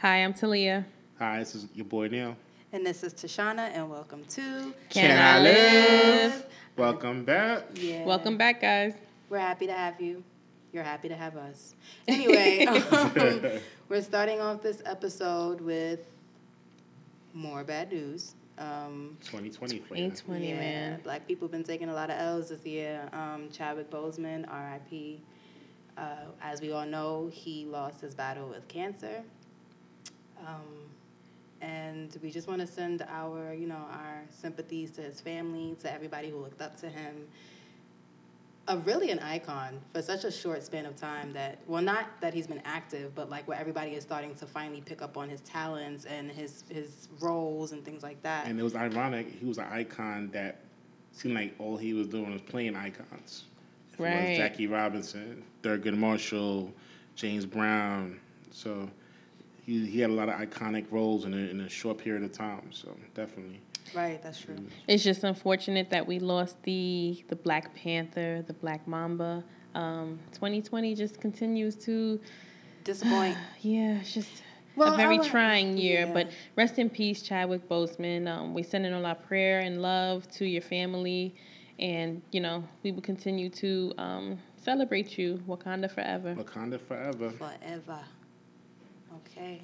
Hi, I'm Talia. Hi, this is your boy Neil. And this is Tashana, and welcome to Can I Live? Welcome back. Yeah. Welcome back, guys. We're happy to have you. You're happy to have us. Anyway, um, we're starting off this episode with more bad news. Um, 2020 2020, yeah, man. Black people have been taking a lot of L's this year. Um, Chadwick Boseman, R.I.P. Uh, as we all know, he lost his battle with cancer. Um, and we just want to send our, you know, our sympathies to his family, to everybody who looked up to him. A really an icon for such a short span of time that, well, not that he's been active, but like where everybody is starting to finally pick up on his talents and his his roles and things like that. And it was ironic. He was an icon that seemed like all he was doing was playing icons. If It Right. was Jackie Robinson, Thurgood Marshall, James Brown. So he, he had a lot of iconic roles in a, in a short period of time. So definitely. right, that's true. It's just unfortunate that we lost the the Black Panther, the Black Mamba. Um, 2020 just continues to, Disappoint. yeah, it's just Well, a very I would- trying year. yeah. But rest in peace, Chadwick Boseman. Um, we sending all our prayer and love to your family, and you know we will continue to um, celebrate you, Wakanda forever. Wakanda forever. Forever. Okay.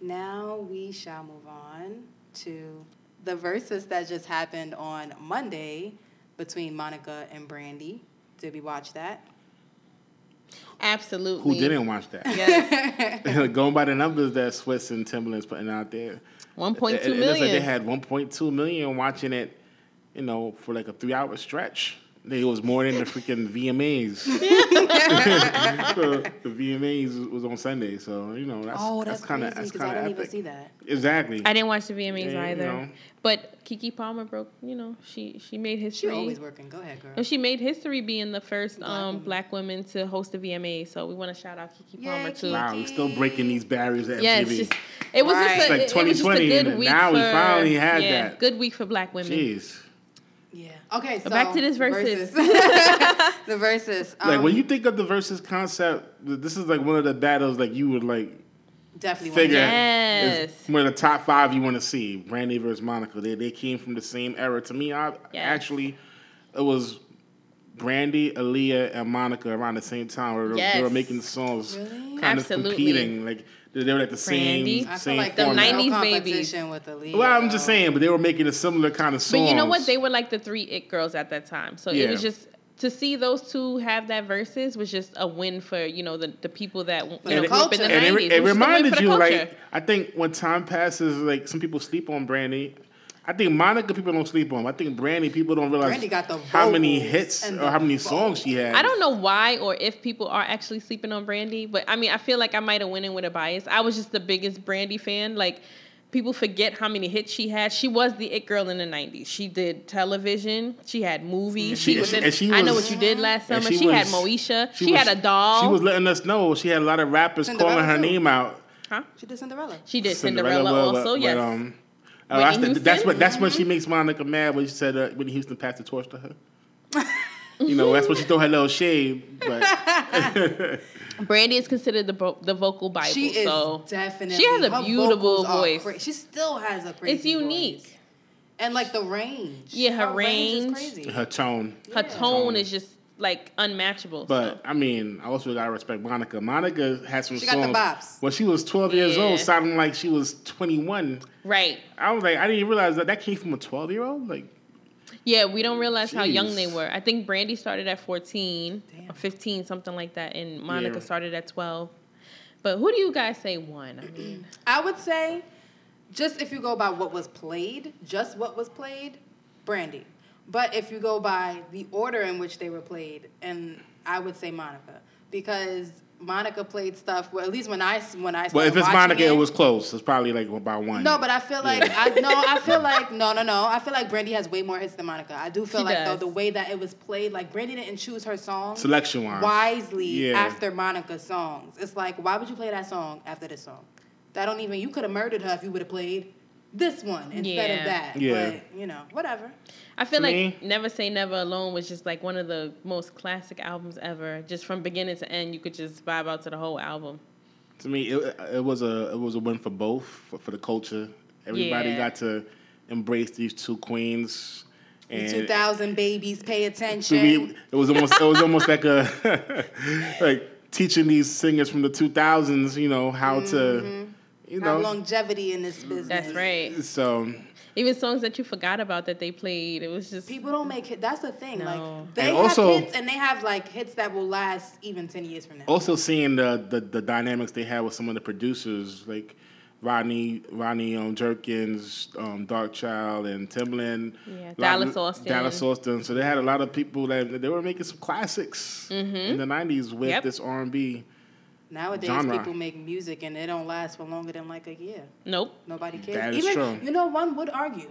Now we shall move on to the verses that just happened on Monday between Monica and Brandy. Did we watch that? Absolutely. Who didn't watch that? Yes. Going by the numbers that Swizz and Timbaland's putting out there. 1.2 It- it looks like they had 1.2 million watching it, you know, for like a three hour stretch. I It was more than the freaking VMAs. So the VMAs was on Sunday, so you know that's oh, that's, kind of crazy that's because I kind of didn't epic. even see that. Exactly. I didn't watch the VMAs Yeah, you either. know. But Keke Palmer broke, you know, she she made history. She history. always working. Go ahead, girl. No, she made history being the first Black um, woman. black woman to host the VMA. So we want to shout out Keke Yay, Palmer too. Wow, we're still breaking these barriers at Yeah, MTV. it's just it was Right. just It's a, like it- it was just a 2020 good week now for we finally had yeah, that. good week for black women. Jeez. Yeah. Okay, so back to this the verses. the verses. Like Um, when you think of the versus concept, this is like one of the battles like you would like definitely figure want to- Yes. one of the top five you want to see. Brandy versus Monica. They they came from the same era. To me, I Yes. actually it was Brandy, Aaliyah, and Monica around the same time. Where they- they were making songs, Really? kind Absolutely. of competing. Like they they were like the Brandy. same I feel same like the format. no 90s babies. competition with Aaliyah. Well, I'm just saying, but they were making a similar kind of songs. But you know what? They were like the three it girls at that time. So it was just to see those two have that verses was just a win for you know the, the people that you the know grew up in the culture. and it, nineties. re- it reminded you, like I think when time passes, like some people sleep on Brandy. I think Monica people don't sleep on. I think Brandy people don't realize Brandy got the how many hits or how many songs she had. I don't know why or if people are actually sleeping on Brandy, but I mean, I feel like I might have went in with a bias. I was just the biggest Brandy fan. Like, people forget how many hits she had. She was the it girl in the '90s. She did television. She had movies. She- She, was in. she I know what you did last summer. she She, had Moesha. She, was- had a doll. She was letting us know she had a lot of rappers Cinderella calling her too. name out. huh? She did Cinderella. She did Cinderella, but- also. but, yes. um, oh, Whitney that's, the- that's what that's when she makes Monica mad when she said uh, Whitney Houston passed the torch to her. you know, that's when she threw her little shade. But Brandy is considered the vo- the vocal bible. She is so definitely. She has a beautiful voice. cra- she still has a crazy. it's unique. voice. And like the range. Yeah, her range. is crazy. her tone. Her tone is just like unmatchable. But so. I mean, I also gotta respect Monica. Monica had some She got the songs bops. when she was 12 years old, sounding like she was 21. right. I was like, I didn't realize that that came from a 12 year old. Like, Yeah, we don't realize how young they were. I think Brandy started at 14 Damn. or 15, something like that, and Monica Yeah. started at 12. But who do you guys say won? I mean, I would say, just if you go by what was played, just what was played, Brandy. But if you go by the order in which they were played, and I would say Monica because Monica played stuff. Well, at least when I when I well, if it's Monica, it, it was close. It's probably like about one. No, but I feel like I no, I feel like no, no, no. I feel like Brandy has way more hits than Monica. I do feel She like does. though the way that it was played, like Brandy didn't choose her songs selection wise. wisely Yeah. after Monica's songs. It's like why would you play that song after this song? That don't even you could have murdered her if you would have played this one instead Yeah. of that. Yeah. But you know, whatever. I feel To like me- Never Say Never Alone was just like one of the most classic albums ever. Just from beginning to end, you could just vibe out to the whole album. To me, it, it was a it was a win for both for, for the culture. Everybody Yeah. got to embrace these two queens. And 2000 babies, pay to attention. me, it was almost it was almost like a like teaching these singers from the 2000s, you know, how to, mm-hmm. You Have know, longevity in this business. That's right. so Even songs that you forgot about that they played. It was just People don't make hit. That's the thing. No. Like they And have also- hits and they have like hits that will last even ten years from now. also seeing the, the the dynamics they had with some of the producers like Rodney Rodney um, Jerkins, um, Darkchild, and Timbaland. Yeah, Lot- Dallas Austin. Dallas Austin. So they had a lot of people that they were making some classics in the '90s with Yep. this R&B. Nowadays, genre. people make music and it don't last for longer than like a year. nope. Nobody cares. That is even true. you know, one would argue.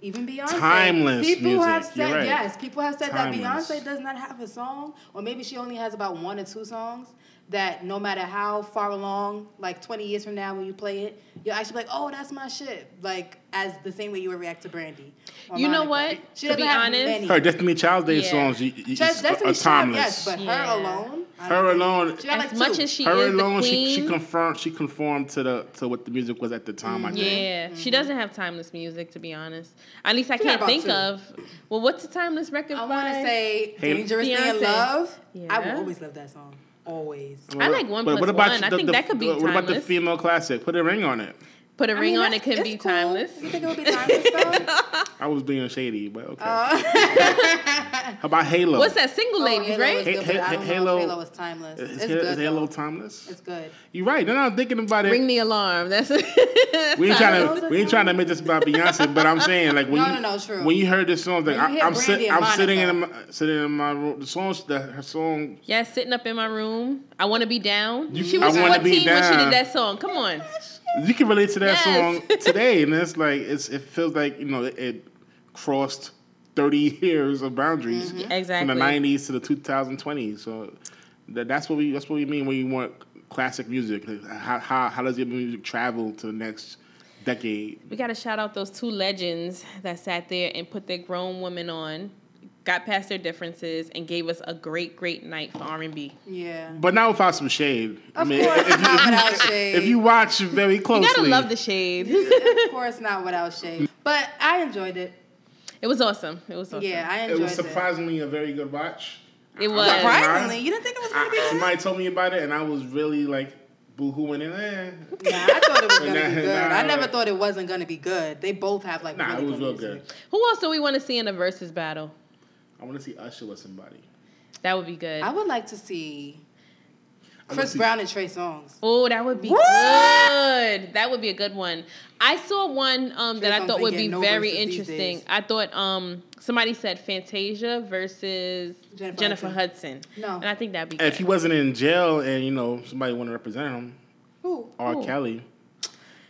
Even Beyonce. Timeless People have music, you're said right. yes. People have said Timeless. that Beyonce does not have a song, or maybe she only has about one or two songs. That no matter how far along, like twenty years from now, when you play it, you'll actually be like, "Oh, that's my shit." Like as the same way you would react to Brandy. or You know what? She To doesn't be have honest- many. Her Destiny Child Day Yeah. songs you, you, Just are Destiny's Child, timeless. yes, but Yeah. her alone. I Her alone- She got As like much two. as she her is alone, the she queen. she confirmed she conformed to the to what the music was at the time. I mm-hmm. think. yeah, she mm-hmm. doesn't have timeless music to be honest. At least I She can't think two. of. Well, what's the timeless record? I want to say Hey- "Dangerously in Beyonce. Love." I Yeah. will always love that song. Always. I like one But plus what about one. I the- think the- that could be What about the female classic? Put a ring on it. Put a I ring mean, on it that's- can be cool. timeless. You think it would be timeless though? I was being shady, but okay. Uh, How about Halo? What's that? Single Oh, ladies, Halo right? is good, but I don't know if Halo- Halo is timeless. Is, It's good. is Halo timeless? It's good. You're right. Then I'm thinking about it. Ring the alarm. That's we ain't trying to we ain't trying to make this about Beyonce, but I'm saying like when No, you no, no, true. when you heard this song, like I, I'm, Brandy sitting I'm sitting in my, sitting in my room. The songs that her song. yeah, sitting up in my room. I want to be down. You- she was Wanna 14 when she did that song. Come on. You can relate to that Yes. song today, and it's like it's it feels like you know it, it crossed 30 years of boundaries Exactly. from the 90s to the 2020s. So that, that's what we that's what we mean when you want classic music. How, how how does your music travel to the next decade? We got to shout out those two legends that sat there and put their grown women on, got past their differences, and gave us a great, great night for R&B. Yeah. But not without some shade. Of course not without shade. if you watch very closely, You gotta love the shade. of course not without shade. But I enjoyed it. it was awesome. It was awesome. Yeah, I enjoyed it enjoyed was surprisingly a very good watch. It was. not gonna lie. Surprisingly, you didn't think it was gonna be I, good? somebody told me about it, and I was really like boo-hooing it. Eh. Nah, I thought it was gonna be good. nah. I never thought it wasn't gonna be good. They both have like Nah, really it was good real music. good. Who else do we want to see in a versus battle? I want to see Usher with somebody. That would be good. I would like to see Chris see- Brown and Trey Songz. Oh, that would be What? good. That would be a good one. I saw one um, that I thought would be no very interesting. I thought um, somebody said Fantasia versus Jennifer Jennifer, Hudson. Hudson. No. and I think that'd be. If good. he wasn't in jail and you know somebody want to represent him, Who? R. Who? Kelly,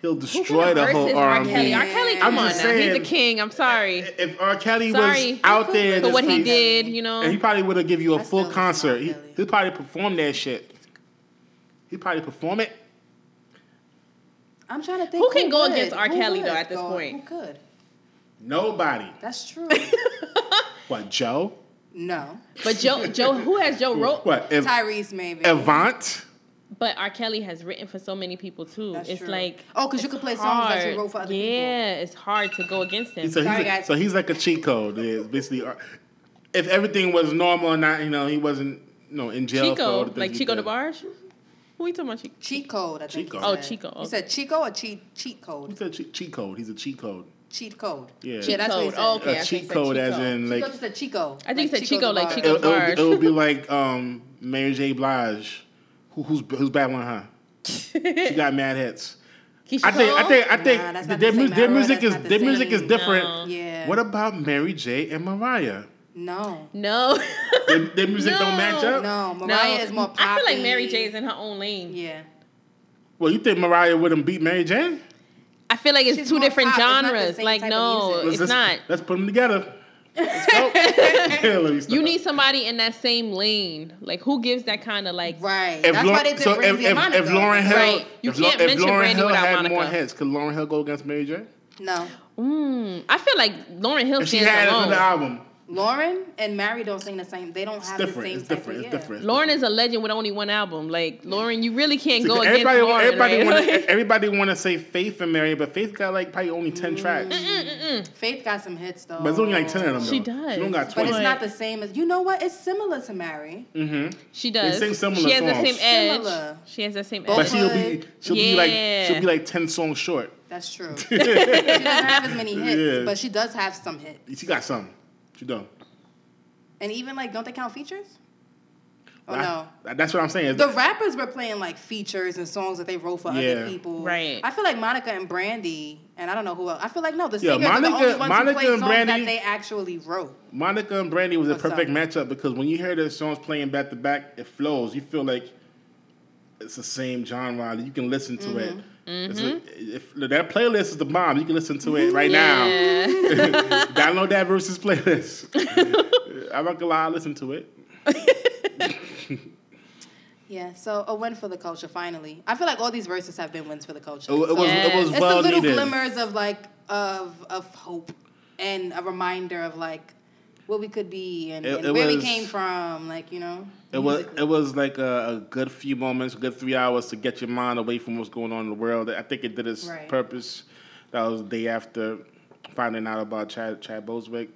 he'll destroy can the versus whole R. R&B. Kelly? R. Kelly, I'm come on just now. He's saying- the king. I'm sorry If R. Kelly Sorry. was out there, for what he piece- did. You know, and he probably would have give you a I full still listen to R. concert. He, Kelly. he'll probably perform that shit. He probably perform it. I'm trying to think. Who can go would? against R. Who Kelly, would though, at this go- point? Who could? Nobody. That's true. What Joe? no. but Joe, Joe, who has Joe wrote? What if Tyrese maybe. Avant? But R. Kelly has written for so many people too. That's it's true. like Oh, 'cause you it's could play songs that you wrote for other people. Yeah, it's hard to go against him. So he's, Sorry, a- guys. so he's like a cheat code. Yeah, It's basically, uh, if everything was normal or not, you know, he wasn't, you know, in jail for all Chico, the things like Chico did. DeBarge. Who we talking about? Chico? Cheat code. I think. Cheat code. Oh, said. Chico, You said Chico or cheat cheat He code? said cheat, cheat code. He's a cheat code. Cheat code. Yeah. Yeah, that's what he Code. said. Oh, okay. I a think cheat he said code, as Chico. in Chico like just said Chico. I think he Like said Chico, like Chico. it, it, would, Barge. it would be like um, Mary J. Blige, who, who's who's battling her. She got mad hits. Keisha I think I think I think Nah, that's their, the mu- their music that's is the their music is different. No. Yeah. What about Mary J. and Mariah? No. No. Their, their music don't match up. No. Mariah is more I feel like. Mary J is in her own lane. Yeah. Well, you think Mariah wouldn't beat Mary J? I feel like it's She's two different pop, it's not the genres. Like no, it's not. Let's put them together. Let's go. Let me stop. You need somebody in that same lane. Like who gives that kind of like Right. If, That's Lau- why they did so if, Brandy if, and Monica. if Lauryn Hill, Right. You if, can't if mention Lauryn Brandy Hill without had Monica. more hits, could Lauryn Hill go against Mary J? No. Mm, I feel like Lauryn Hill If she stands had alone. another album, Lauryn and Mary don't sing the same. They don't It's have different. the same It's type different. of It's different. Lauryn is a legend with only one album. Like Lauryn, you really can't go against everybody, Lauryn. everybody, right? wanna, everybody want to say Faith and Mary, but Faith got like probably only 10 tracks. Mm-mm, mm-mm. Faith got some hits though. But it's only like 10 of them. She does. She don't got But it's not the same as you know what? It's similar to Mary. Mm-hmm. she does. sing similar she has the same edge. Similar. She has the same Both but she'll be she'll be like she'll be like 10 songs short. That's true. she doesn't have as many hits, Yeah. but she does have some hits. She got some. She don't. And even like, don't they count features? Oh I- no. That's what I'm saying. The rappers were playing like features and songs that they wrote for Yeah. other people. Right. I feel like Monica and Brandy, and I don't know who else. I feel like no, the Yeah, singers are the Monica- only ones Monica who play and songs Brandy- that they actually wrote. Monica and Brandy was a What's perfect up? matchup because when you hear their songs playing back to back, it flows. You feel like it's the same genre. You can listen to it. Mm-hmm. It's a, mm-hmm. if that playlist is the bomb, you can listen to it right now. Download that versus playlist. I'm not gonna lie, I listen to it. Yeah, so a win for the culture finally. I feel like all these verses have been wins for the culture. It, wa- it was it was it's the little needed. glimmers of like of of hope and a reminder of like what we could be and, It- and it where we came from. Like you know, It was it was like a, a good few moments, a good three hours to get your mind away from what's going on in the world. I think it did its Right. purpose. That was the day after finding out about Chad Chad Boswick.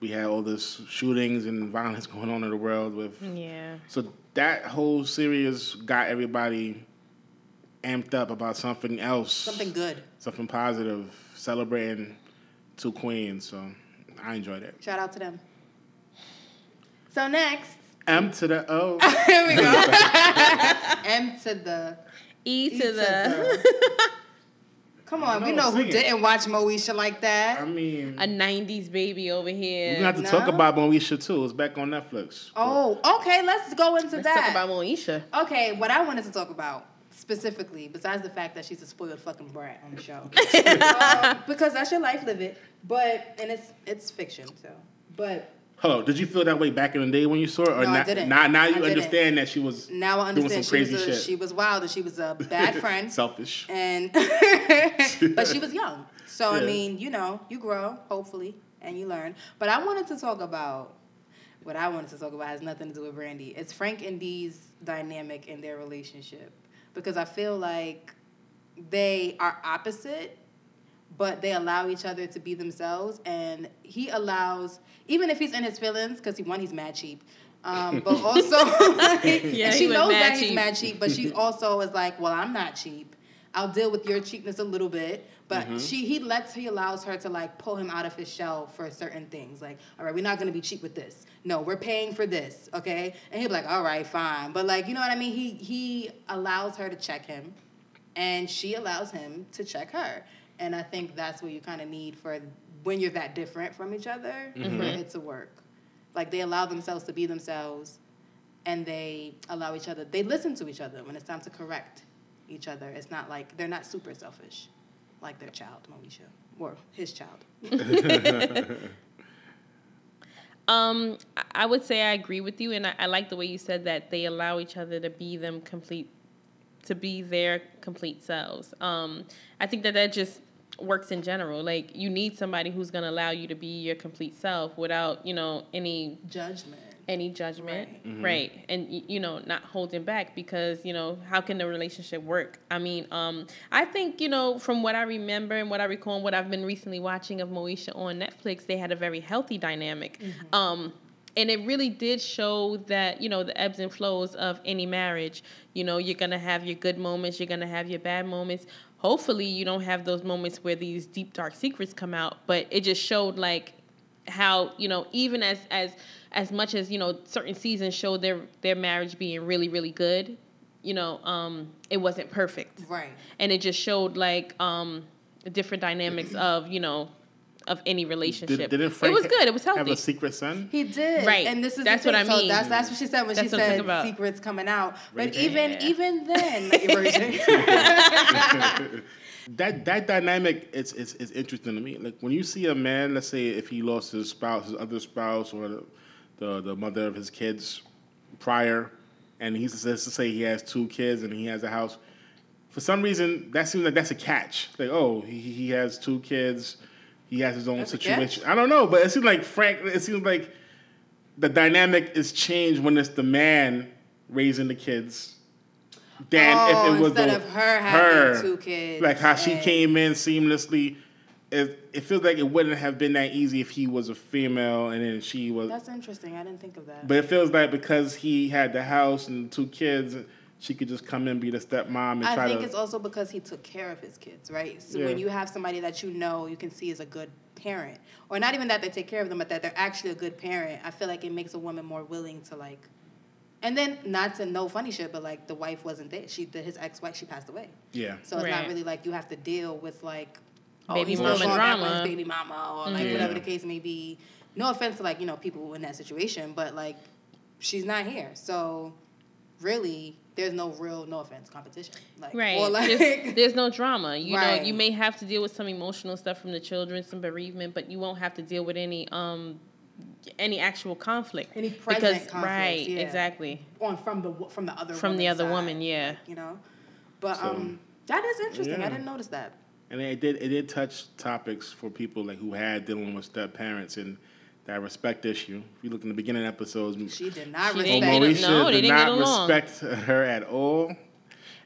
We had all this shootings and violence going on in the world with yeah. so that whole series got everybody amped up about something else. something good. Something positive, celebrating two queens. So I enjoyed it. Shout out to them. So next, M to the O. here we go. M to the E E to the Come on, we know who didn't watch Moesha like that. I mean, a '90s baby over here. we're here. gonna have to talk about Moesha too. It's back on Netflix. Oh, okay. Let's go into Let's that. talk about Moesha. Okay, what I wanted to talk about specifically, besides the fact that she's a spoiled fucking brat on the show, um, because that's your life, live it. But and it's it's fiction, so. But Hello, did you feel that way back in the day when you saw it, or No, I not? didn't. Now, now I you didn't. understand that she was now I doing understand some she crazy was a, shit. she was wild and she was a bad friend, selfish. and but she was young. So I mean, you know, you grow hopefully and you learn. But I wanted to talk about what I wanted to talk about has nothing to do with Brandy. It's Frank and Dee's dynamic in their relationship because I feel like they are opposite, but they allow each other to be themselves, and he allows even if he's in his feelings because he one he's mad cheap. Um, but also, Yeah, and she knows that he's mad cheap, but she also is like, well, I'm not cheap. I'll deal with your cheapness a little bit, but Mm-hmm. she he lets he allows her to like pull him out of his shell for certain things. Like, all right, we're not gonna be cheap with this. No, we're paying for this, okay? And he'll be like, all right, fine. But like, you know what I mean? He he allows her to check him, and she allows him to check her. And I think that's what you kind of need for when you're that different from each other Mm-hmm. for it to work. Like they allow themselves to be themselves, and they allow each other. They listen to each other when it's time to correct each other. It's not like they're not super selfish, like their child, Moesha, or his child. Um, I- I would say I agree with you, and I, I like the way you said that they allow each other to be them complete, to be their complete selves. Um, I think that that just works in general. Like you need somebody who's gonna allow you to be your complete self without you know any Judgment. any judgment, Right. right? And you know, not holding back because you know how can the relationship work? I mean, um, I think you know from what I remember and what I recall and what I've been recently watching of Moesha on Netflix, they had a very healthy dynamic. Um, and it really did show that you know the ebbs and flows of any marriage. You know, you're gonna have your good moments, you're gonna have your bad moments. Hopefully, you don't have those moments where these deep dark secrets come out. But it just showed like how you know even as as as much as you know certain seasons showed their their marriage being really really good you know um it wasn't perfect Right. and it just showed like um different dynamics of you know of any relationship Did, didn't it was good it was healthy. Have a secret son? He did, Right. And this is That's the what thing. I So mean. that's that's what she said when That's she said secrets coming out. But Rated even Yeah. even then, that that dynamic it's, it's it's interesting to me. Like when you see a man, let's say if he lost his spouse, his other spouse, or the the, the mother of his kids prior, and he says to say he has two kids and he has a house. For some reason, that seems like that's a catch. Like, oh, he he has two kids, he has his own That's situation. I don't know, but it seems like Frank. It seems like the dynamic is changed when it's the man raising the kids than Oh, if it oh, was instead the, of her having two kids Like how she came in seamlessly. It, it feels like it wouldn't have been that easy if he was a female and then she was. That's interesting. I didn't think of that. But it feels like because he had the house and two kids, she could just come in be the stepmom and try to. I try think to. it's also because he took care of his kids, right? So Yeah. when you have somebody that you know you can see is a good parent, or not even that they take care of them, but that they're actually a good parent, I feel like it makes a woman more willing to like. And then not to no funny shit, but like the wife wasn't there. She, the, his ex-wife, she passed away. yeah. So it's not really like you have to deal with like oh, Baby he's mama going drama. baby mama or like Yeah. whatever the case may be. No offense to like you know people in that situation, but like she's not here, so really there's no real no offense competition. Like Right. or like there's, there's no drama. You Right. know, you may have to deal with some emotional stuff from the children, some bereavement, but you won't have to deal with any um any actual conflict. Any present because conflicts, right, yeah. exactly. on from the from the other From the other side, woman, yeah. you know. But So- um, that is interesting. Yeah. I didn't notice that. And it did it did touch topics for people like who had dealing with step parents and that respect issue. If you look in the beginning episodes, She did not She respect. didn't get no, did didn't get not respect her at all.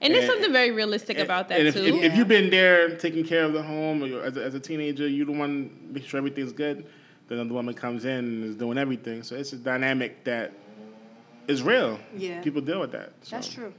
And there's something very realistic about that and if, too. If, if you've been there taking care of the home or as a, as a teenager, you're the one make sure everything's good. Then the woman comes in and is doing everything. So it's a dynamic that is real. Yeah. people deal with that. So. That's true.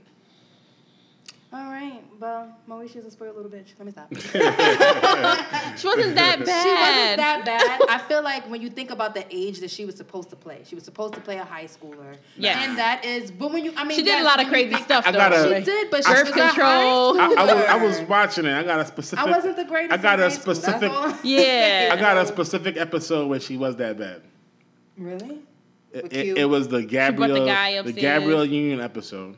All right, well, Moesha's a spoiled little bitch. Let me stop. she wasn't that bad. She wasn't that bad. I feel like when you think about the age that she was supposed to play, she was supposed to play a high schooler. Yes. And that is, but when you, I mean, She did a lot of crazy think- stuff I though. gotta- She did, but she Birth was a high control. I, I was I was watching it. I got a specific. I wasn't the greatest. I got in a high specific. all Yeah. I got a specific episode where she was that bad. Really? It, it, it was the Gabrielle, guy the upstairs. Gabrielle Union episode.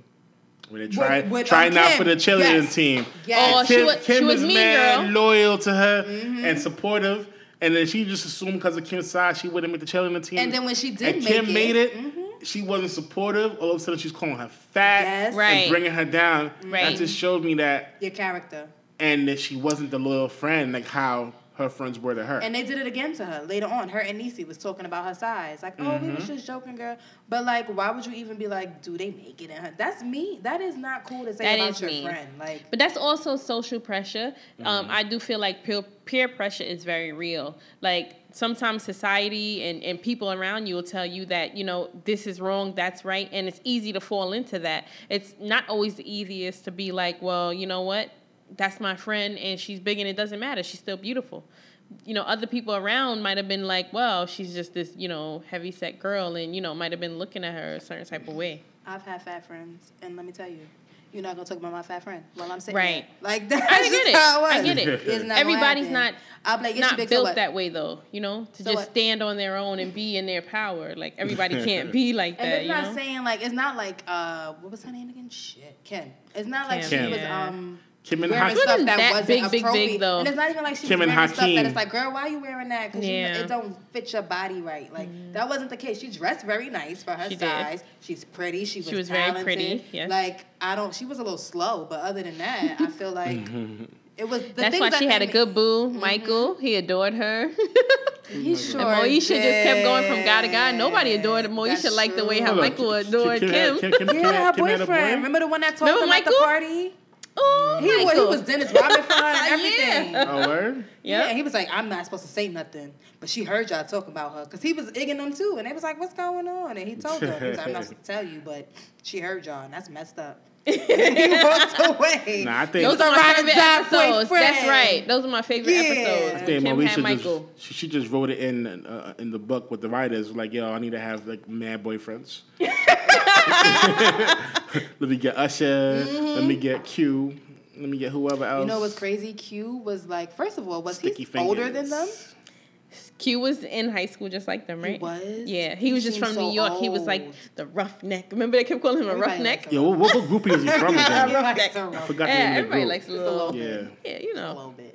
Where they tried with, trying um, out Kim. for the cheerleading Yes. team. Yes. Oh, she Kim, was- Kim she was is mean, mad girl. loyal to her Mm-hmm. and supportive, and then she just assumed because of Kim's side she wouldn't make the cheerleading team. And then when she did and make Kim it- made it, Mhm. she wasn't supportive. All of a sudden, she's calling her fat Yes. Right. and bringing her down. Right. That just showed me that, Your character. and that she wasn't the loyal friend like how her friends were to her. And they did it again to her later on. Her and Niecy was talking about her size. Like, oh, we Mm-hmm. was just joking, girl. But like, why would you even be like, do they make it in her? That's me. That is not cool to say That about is your mean. friend. Like, But that's also social pressure. Um, Mm-hmm. I do feel like peer, peer pressure is very real. Like sometimes society and, and people around you will tell you that, you know, this is wrong, that's right. And it's easy to fall into that. It's not always the easiest to be like, well, you know what? That's my friend and she's big and it doesn't matter. She's still beautiful. You know, other people around might have been like, well, she's just this, you know, heavy set girl and, you know, might have been looking at her a certain type of way. I've had fat friends, and let me tell you, you're not gonna talk about my fat friend while I'm saying Right. that. Like that's I get just it. how it was. I get it. It's not Everybody's not I'm like, yes, not you big, so built what? that way though, you know, to So just what? stand on their own and be in their power. Like everybody can't be like And that, it's you not know. saying like it's not like uh what was her name again? Shit, Ken. It's not like Kim. she Kim. was um Kim and wearing Hakeem. stuff that, that wasn't big, big, big, appropriate. though. And it's not even like she Kim was and wearing stuff that it's like, girl, why are you wearing that? Because Yeah. it don't fit your body right. Like mm-hmm. that wasn't the case. She dressed very nice for her She did. size. She's pretty. She was, She was very pretty, yes. Like I don't. She was a little slow, but other than that, I feel like mm-hmm. it was. The That's things why that she had a good boo, mm-hmm. Michael. He adored her. He sure and Moesha just kept going from guy to guy. Nobody did. adored Moesha That's like the way how Michael adored Kim Kim. had- Kim- Kim- Kim Yeah, her had- Kim had a boyfriend. boy? Remember the one that told Remember him at the party? Oh, He was, he was Dennis Rodman for her and everything. Yeah. Oh, word? Yeah, Yep. he was like, I'm not supposed to say nothing, but she heard y'all talking about her because he was igging them too, and they was like, "What's going on?" And he told them, he was like, "I'm not supposed to tell you, but she heard y'all, and that's messed up." and he walked away. Nah, I think- Those are a my ride favorite die episodes. That's right. Those are my favorite Yeah. episodes. I think Kim Moesha had Michael. just she, she just wrote it in uh, in the book with the writers like yo I need to have like mad boyfriends. let me get Usher. Let me get Q. Let me get whoever else. You know what's crazy? Q was like, first of all, was Sticky he older than them? Q was in high school just like them, right? He was? Yeah, he He was just from so New York. He was like old. the roughneck. Remember they kept calling him a Everybody roughneck? likes Yo, what, what groupie is he from again? He Rough likes neck. a I rough- forgot the Yeah, name of the everybody group. likes a Just a little. little Yeah. Yeah, you know. Nah, little bit.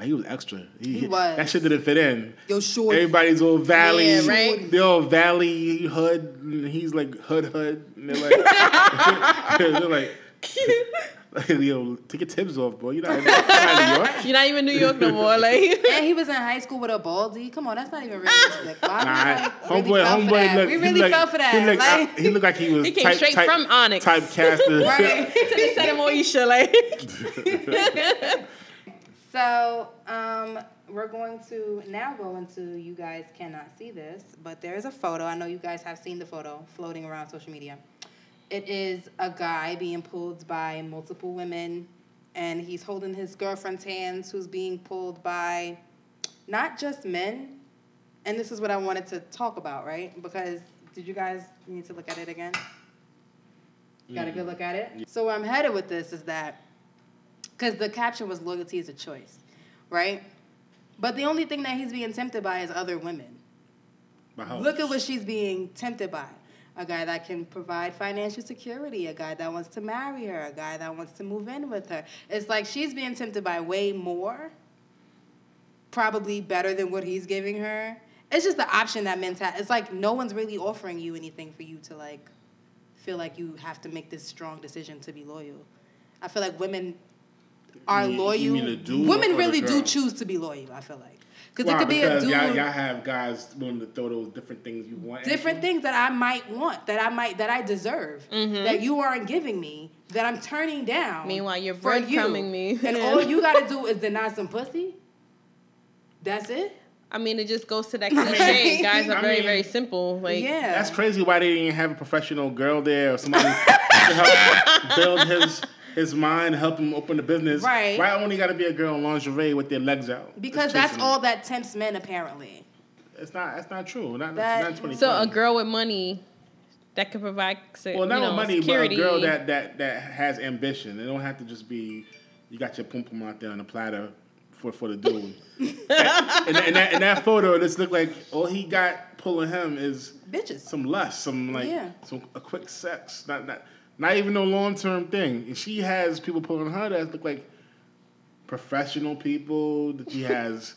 He was extra. He, He was. That shit didn't fit in. Yo, short. Everybody's all valley, Yeah, right. They're all valley hood. And he's like hood hood. And they're like, they're like, Like, yo, take your tips off, boy. You're not, you're not in New York. You're not even New York no more. Like And he was in high school with a baldy. Come on, that's not even realistic. Why Nah, like, homeboy, really fell homeboy that? look. we really look- fell for that. He looked, like, he looked like he was He came type, straight type, from Onyx. typecasted. right. to the set of Moesha, like So, um, we're going to now go into you guys cannot see this, but there is a photo. I know you guys have seen the photo floating around social media. It is a guy being pulled by multiple women, and he's holding his girlfriend's hands, who's being pulled by not just men. And this is what I wanted to talk about, right? Because did you guys need to look at it again? Got a good look at it? So, where I'm headed with this is that because the caption was loyalty is a choice, right? But the only thing that he's being tempted by is other women. Look at what she's being tempted by. A guy that can provide financial security, a guy that wants to marry her, a guy that wants to move in with her. It's like she's being tempted by way more, probably better than what he's giving her. It's just the option that men's have. It's like no one's really offering you anything for you to like feel like you have to make this strong decision to be loyal. I feel like women are You- you loyal. mean the dude women or really do girl? choose to be loyal. I feel like because Why? it could be a dude. Y'all, y'all have guys willing to throw those different things you want. different you? things that I might want, that I might, that I deserve, mm-hmm. that you aren't giving me, that I'm turning down. Meanwhile, you're for you. me. and all you gotta do is deny some pussy. That's it. I mean, it just goes to that cliche. Guys are I very, mean, very simple. Like, yeah, That's crazy. Why they didn't have a professional girl there or somebody to help build his his mind, help him open the business. Right. Why only got to be a girl in lingerie with their legs out? because that's all them? that tempts men apparently. It's not. That's not true. Not, That- not so a girl with money that could provide, se- Well, not you know, with money, security. but a girl that, that that has ambition. It don't have to just be you got your pum pum out there on a platter for for the dude. and, and, that, and that, and that photo, this look like all he got pulling him is Bitches. some lust, some like Yeah. some a quick sex, not not not even no long term thing. And she has people pulling her that look like professional people. That she has,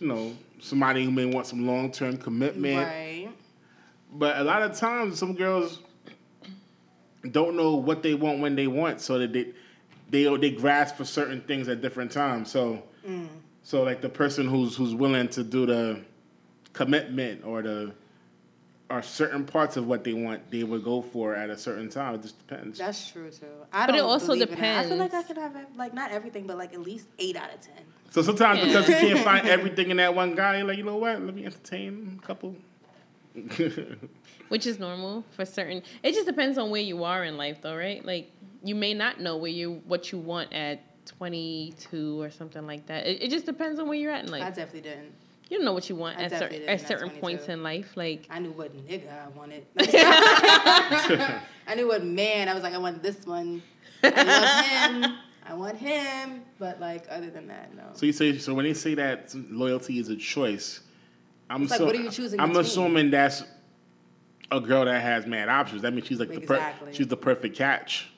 you know, somebody who may want some long term commitment. Right. But a lot of times, some girls don't know what they want when they want, so that they they they grasp for certain things at different times. So, mm. so like the person who's who's willing to do the commitment or the or certain parts of what they want, they would go for at a certain time. It just depends. That's true too. I But it don't also believe in. I feel like I could have like not everything, but like at least eight out of ten. So sometimes Yeah. because you can't find everything in that one guy, you're like, you know what? Let me entertain a couple. which is normal for certain. It just depends on where you are in life, though, right? Like you may not know where you what you want at 22 or something like that. It, it just depends on where you're at in I definitely didn't. You don't know what you want I at, definitely cer- at at certain points in life. Like I knew what nigga I wanted. I knew what man. I was like, I want this one. I want him. I want him. But like, other than that, no. So you say so when they say that loyalty is a choice, I'm It's like, so- what are you choosing I'm between? assuming that's a girl that has mad options. That means she's like the Exactly. per- she's the perfect catch.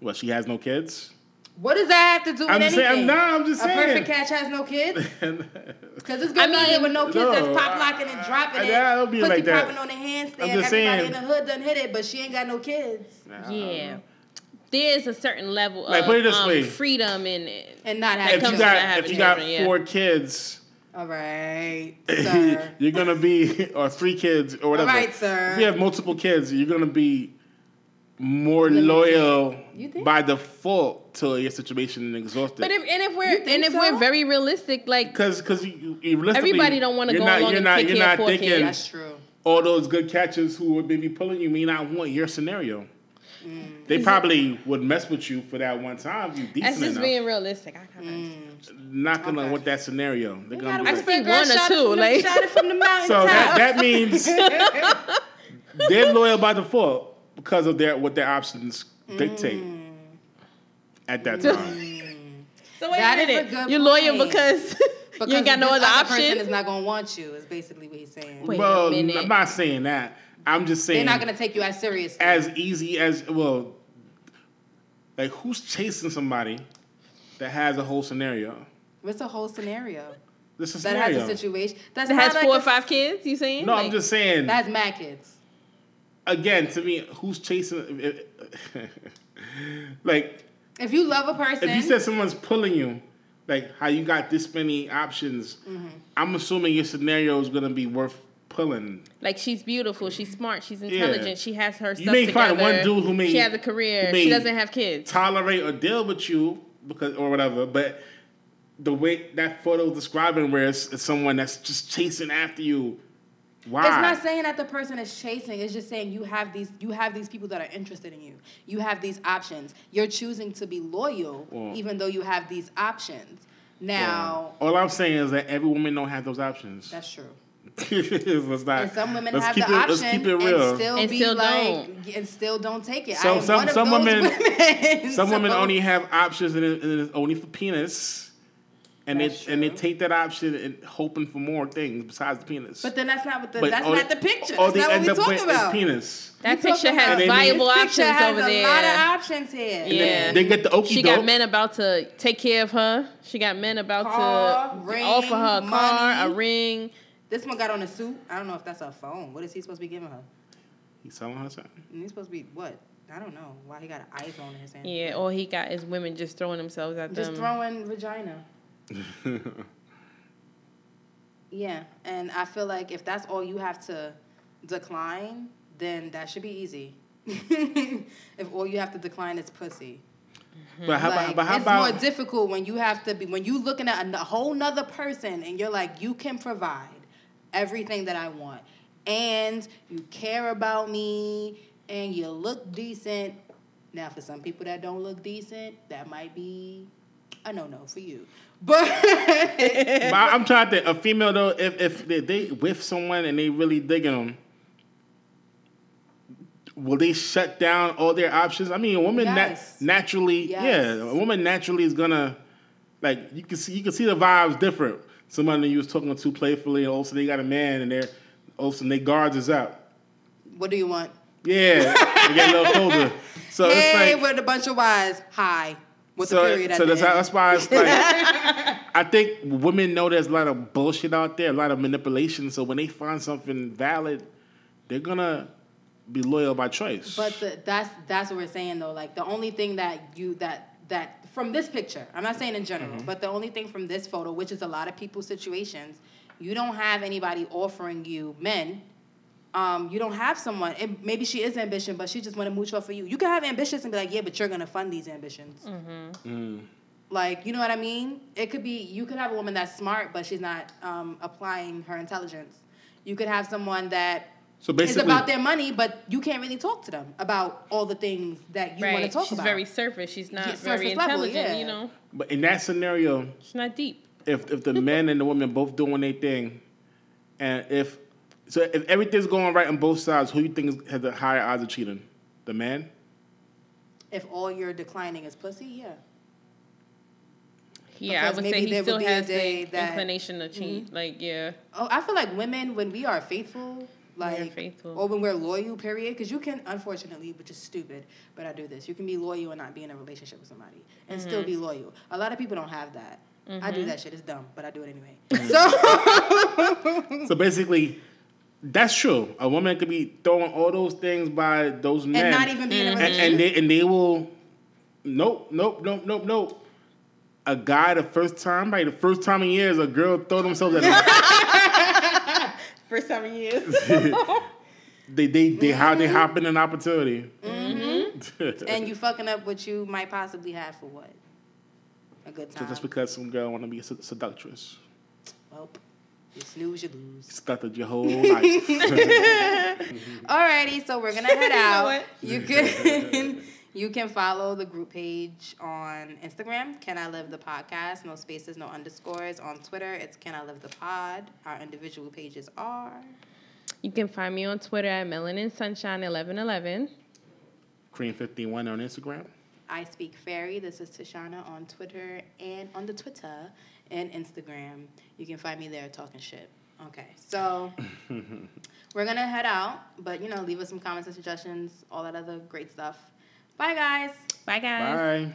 Well, she has no kids. What does that have to do with I'm anything? saying. I'm, nah, I'm just a saying. perfect catch has no kids. Because this girl I I out here mean, with no kids no, that's pop locking and dropping I- it. I don't be pussy like that. popping on the handstand. I'm just Everybody saying. in the hood done hit it, but she ain't got no kids. yeah, there's a certain level Like, of put it this um, way. freedom in it. And not That have If comes you children. got having if you got children, yeah. four kids, All right, sir. you're gonna be or three kids or whatever. right, sir. If you have multiple kids, you're gonna be more Limited. loyal You think? by default to your situation and exhausted. But if and if we're and if so? we're very realistic, like Because because you, you Everybody don't wanna go not, along you're and not, take you're care not of four thinking kids. That's true. all those good catches who would maybe pulling you may not want your scenario. They probably would mess with you for that one time. if You that's decent just enough. being realistic. I kind of Mm. not gonna Okay. want that scenario. They're You gonna be I like, can see Girl, one or two, from like- shot it from the mountain so that that means they're loyal by default because of their what their options dictate Mm. at that time. So wait That a is a good You're loyal point. because, Because you ain't got no this other person option. is not gonna want you. Is basically what he's saying. Wait a well, minute. I'm not saying that. I'm just saying They're not gonna take you as seriously. as easy as well. Like who's chasing somebody that has a whole scenario? What's a whole scenario? This is a That scenario. has a situation. That's That has not like four a- or five kids. You saying? no, Like, I'm just saying. That has mad kids. Again, to me, who's chasing? like If you love a person, If you said someone's pulling you, like how you got this many options, Mm-hmm. I'm assuming your scenario is gonna be worth pulling. Like she's beautiful, she's smart, she's intelligent, she has her stuff may together. find one dude who may- she has a career, who she doesn't have kids. Tolerate or deal with you because or whatever, but the way that photo is describing where it's, it's someone that's just chasing after you. Why? It's not saying that the person is chasing. It's just saying you have these you have these people that are interested in you. You have these options. You're choosing to be loyal Well- even though you have these options. Now, All I'm saying is that every woman don't have those options. that's true. let's not. And some women let's have keep the it, option Let's keep it real. and still And be still like don't. and still don't take it. So I some- one of some those women- women. Some women only have options and, and it's only for penis, and That's they and they take that option and hoping for more things besides the penis. But then that's not what the But that's all not the picture. all That's they not what we up talk with about. penis. That We picture has about- And they viable this options picture has over a there. lot of options here. Yeah. They get the okie She doke. got men about to take care of her. She got men about Car, to ring, offer her a car, a ring. This one got on a suit. I don't know if that's a phone. What is he supposed to be giving her? He's selling her something. And he's supposed to be what? I don't know. Why he got an iPhone in his hand? Yeah, all he got is women just throwing themselves at Just them. Just throwing vagina. Yeah, and I feel like if that's all you have to decline, then that should be easy. if all you have to decline is pussy. But how like, about? But how it's about? more difficult when you have to be when you looking at a, a whole nother person and you're like, you can provide everything that I want, and you care about me, and you look decent. Now, for some people that don't look decent, that might be a no no for you. But but I'm trying to. A female though, if if they, they with someone and they really digging them, will they shut down all their options? I mean, a woman Yes. nat- naturally, Yes. yeah, a woman naturally is gonna like you can see you can see the vibes different. Somebody you was talking to playfully, and all of a sudden they got a man, and they're all of a sudden their guards is out. what do you want? Yeah, they get a little colder. So hey, it's like with a bunch of wives. Hi. With so, the period at so the that's, end. that's why it's like I think women know there's a lot of bullshit out there, a lot of manipulation. So when they find something valid, they're gonna be loyal by choice. But the, that's that's what we're saying though. Like the only thing that you that that from this picture, I'm not saying in general, Mm-hmm. but the only thing from this photo, which is a lot of people's situations, you don't have anybody offering you men. Um, you don't have someone. And maybe she is ambition, but she just want to mooch off for you. You can have ambitions and be like, yeah, but you're gonna fund these ambitions. Mm. Like, you know what I mean? It could be you could have a woman that's smart, but she's not um, applying her intelligence. You could have someone that so it's basically, about their money, but you can't really talk to them about all the things that you want to talk She's about. She's very surface. She's not Yeah, very surface level, intelligent, yeah. you know. but in that scenario, She's not deep. if if the men and the women both doing their thing, and if so if everything's going right on both sides, who you think has the higher odds of cheating? The man. if all you're declining is pussy, yeah. Yeah, I would say he still would be a has the that- inclination to cheat. Like, yeah. Oh, I feel like women when we are faithful, like faithful. or when we're loyal, period. Because you can, unfortunately, which is stupid, but I do this. You can be loyal and not be in a relationship with somebody and Mm-hmm. still be loyal. A lot of people don't have that. I do that shit. It's dumb, but I do it anyway. Mm-hmm. So So basically, that's true. A woman could be throwing all those things by those men, and not even be in a and, relationship. and they and they will nope nope nope nope nope a guy the first time like the first time in years a girl throw themselves at him First time in years. they they they how they hop in an opportunity Mm-hmm. and you fucking up what you might possibly have for what? A good time. just because some girl want to be a sed- seductress well, you snooze, you lose. seducted your whole life Alrighty, so we're gonna head out. what? you can you can follow the group page on Instagram, Can I Live the Podcast, no spaces, no underscores. On Twitter, it's Can I Live the Pod. Our individual pages are You can find me on Twitter at Melanin Sunshine eleven eleven. cream 51 on instagram I Speak Fairy. This is Tashana on Twitter and on the Twitter and Instagram. You can find me there talking shit. Okay, so we're gonna head out, but you know, leave us some comments and suggestions, all that other great stuff. Bye, guys. Bye guys. bye